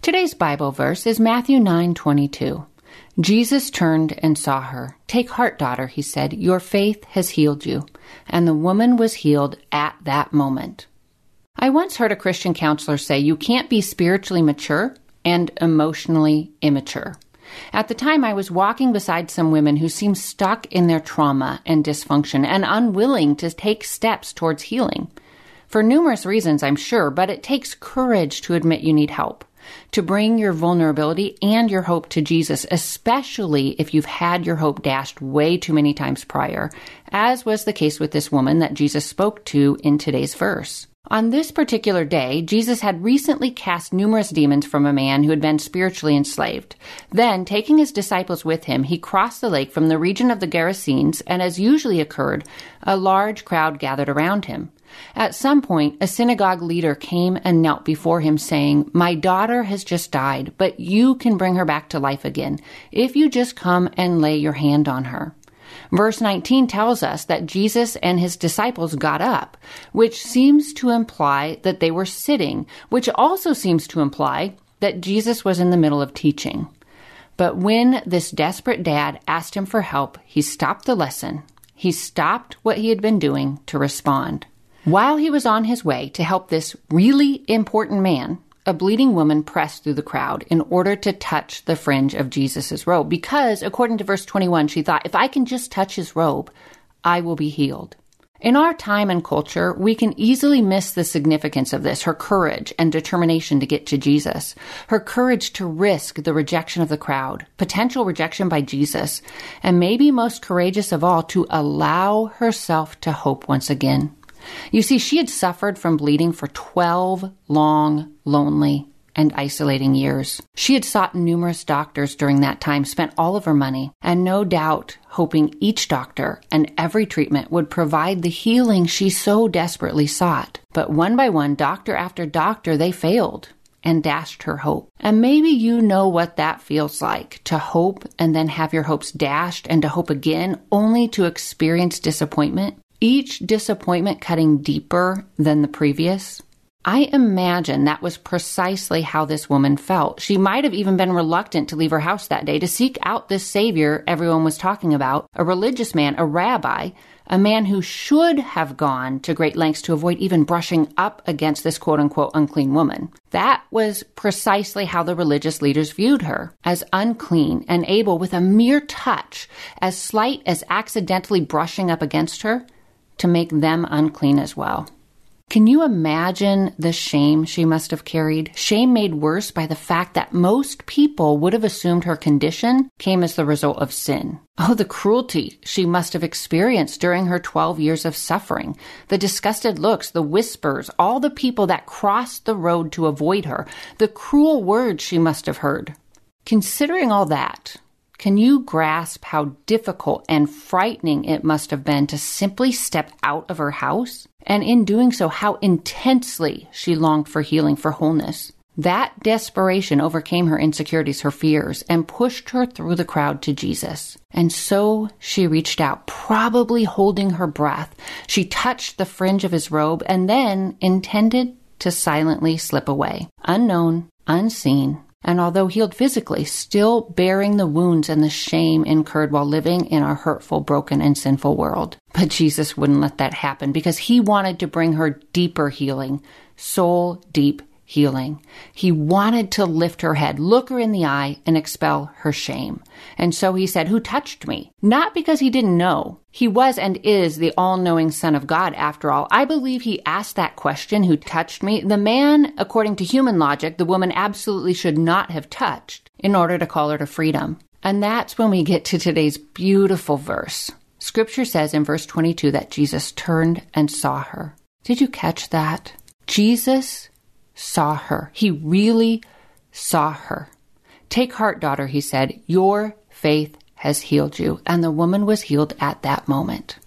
Today's Bible verse is Matthew 9:22. Jesus turned and saw her. "Take heart, daughter," he said. "Your faith has healed you." And the woman was healed at that moment. I once heard a Christian counselor say, "You can't be spiritually mature and emotionally immature." At the time, I was walking beside some women who seemed stuck in their trauma and dysfunction and unwilling to take steps towards healing. For numerous reasons, I'm sure, but it takes courage to admit you need help to bring your vulnerability and your hope to Jesus, especially if you've had your hope dashed way too many times prior, as was the case with this woman that Jesus spoke to in today's verse. On this particular day, Jesus had recently cast numerous demons from a man who had been spiritually enslaved. Then, taking his disciples with him, he crossed the lake from the region of the Gerasenes, and as usually occurred, a large crowd gathered around him. At some point, a synagogue leader came and knelt before him, saying, My daughter has just died, but you can bring her back to life again if you just come and lay your hand on her. Verse 19 tells us that Jesus and his disciples got up, which seems to imply that they were sitting, which also seems to imply that Jesus was in the middle of teaching. But when this desperate dad asked him for help, he stopped the lesson. He stopped what he had been doing to respond. While he was on his way to help this really important man, a bleeding woman pressed through the crowd in order to touch the fringe of Jesus' robe because, according to verse 21, she thought, if I can just touch his robe, I will be healed. In our time and culture, we can easily miss the significance of this, her courage and determination to get to Jesus, her courage to risk the rejection of the crowd, potential rejection by Jesus, and maybe most courageous of all, to allow herself to hope once again. You see, she had suffered from bleeding for 12 long, lonely, and isolating years. She had sought numerous doctors during that time, spent all of her money, and no doubt hoping each doctor and every treatment would provide the healing she so desperately sought. But one by one, doctor after doctor, they failed and dashed her hope. And maybe you know what that feels like to hope and then have your hopes dashed and to hope again only to experience disappointment each disappointment cutting deeper than the previous. I imagine that was precisely how this woman felt. She might have even been reluctant to leave her house that day to seek out this Savior everyone was talking about, a religious man, a rabbi, a man who should have gone to great lengths to avoid even brushing up against this quote unquote unclean woman. That was precisely how the religious leaders viewed her as unclean and able, with a mere touch, as slight as accidentally brushing up against her, to make them unclean as well. Can you imagine the shame she must have carried? Shame made worse by the fact that most people would have assumed her condition came as the result of sin. Oh, the cruelty she must have experienced during her 12 years of suffering. The disgusted looks, the whispers, all the people that crossed the road to avoid her, the cruel words she must have heard. Considering all that, Can you grasp how difficult and frightening it must have been to simply step out of her house? And in doing so, how intensely she longed for healing, for wholeness. That desperation overcame her insecurities, her fears, and pushed her through the crowd to Jesus. And so she reached out, probably holding her breath. She touched the fringe of his robe and then intended to silently slip away, unknown, unseen, and although healed physically, still bearing the wounds and the shame incurred while living in our hurtful, broken, and sinful world. But Jesus wouldn't let that happen because he wanted to bring her deeper healing, soul deep healing. He wanted to lift her head, look her in the eye, and expel her shame. And so he said, Who touched me? Not because he didn't know. He was and is the all knowing Son of God, after all. I believe he asked that question, Who touched me? The man, according to human logic, the woman absolutely should not have touched in order to call her to freedom. And that's when we get to today's beautiful verse. Scripture says in verse 22 that Jesus turned and saw her. Did you catch that? Jesus saw her. He really saw her. Take heart, daughter, he said. Your faith has healed you. And the woman was healed at that moment.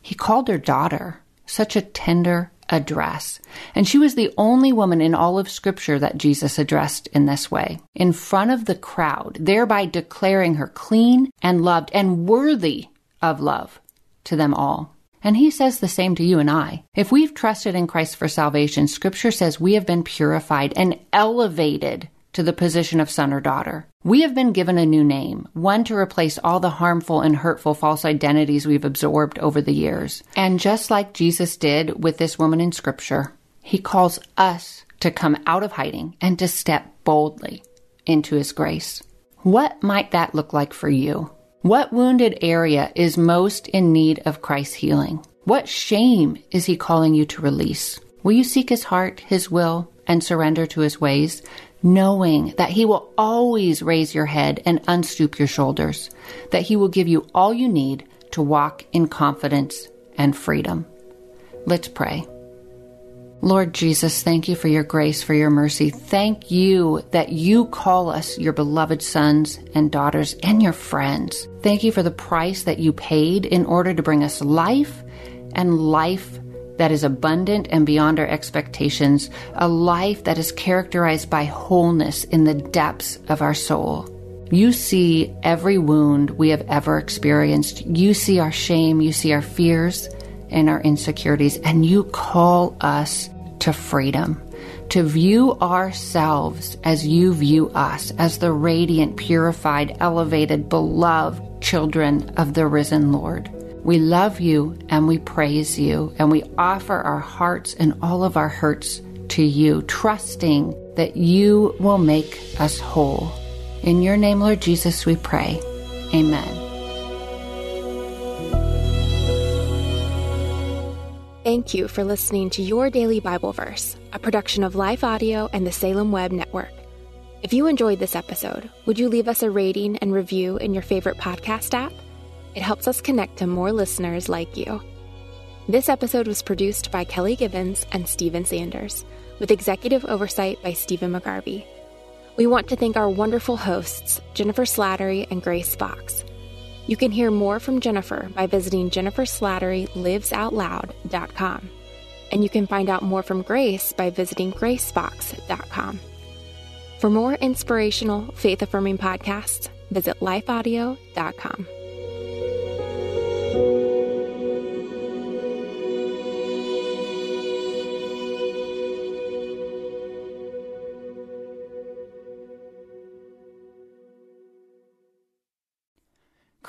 He called her daughter. Such a tender address. And she was the only woman in all of Scripture that Jesus addressed in this way, in front of the crowd, thereby declaring her clean and loved and worthy of love to them all. And he says the same to you and I. If we've trusted in Christ for salvation, scripture says we have been purified and elevated to the position of son or daughter. We have been given a new name, one to replace all the harmful and hurtful false identities we've absorbed over the years. And just like Jesus did with this woman in scripture, he calls us to come out of hiding and to step boldly into his grace. What might that look like for you? What wounded area is most in need of Christ's healing? What shame is he calling you to release? Will you seek his heart, his will, and surrender to his ways, knowing that he will always raise your head and unstoop your shoulders, that he will give you all you need to walk in confidence and freedom? Let's pray. Lord Jesus, thank you for your grace, for your mercy. Thank you that you call us your beloved sons and daughters and your friends. Thank you for the price that you paid in order to bring us life and life that is abundant and beyond our expectations, a life that is characterized by wholeness in the depths of our soul. You see every wound we have ever experienced. You see our shame, you see our fears and our insecurities, and you call us to freedom, to view ourselves as you view us, as the radiant, purified, elevated, beloved children of the risen Lord. We love you and we praise you, and we offer our hearts and all of our hurts to you, trusting that you will make us whole. In your name, Lord Jesus, we pray. Amen. Thank you for listening to Your Daily Bible Verse, a production of Life Audio and the Salem Web Network. If you enjoyed this episode, would you leave us a rating and review in your favorite podcast app? It helps us connect to more listeners like you. This episode was produced by Kelly Givens and Stephen Sanders, with executive oversight by Stephen McGarvey. We want to thank our wonderful hosts, Jennifer Slattery and Grace Box. You can hear more from Jennifer by visiting jenniferslatterylivesoutloud.com. And you can find out more from Grace by visiting gracebox.com. For more inspirational, faith affirming podcasts, visit lifeaudio.com.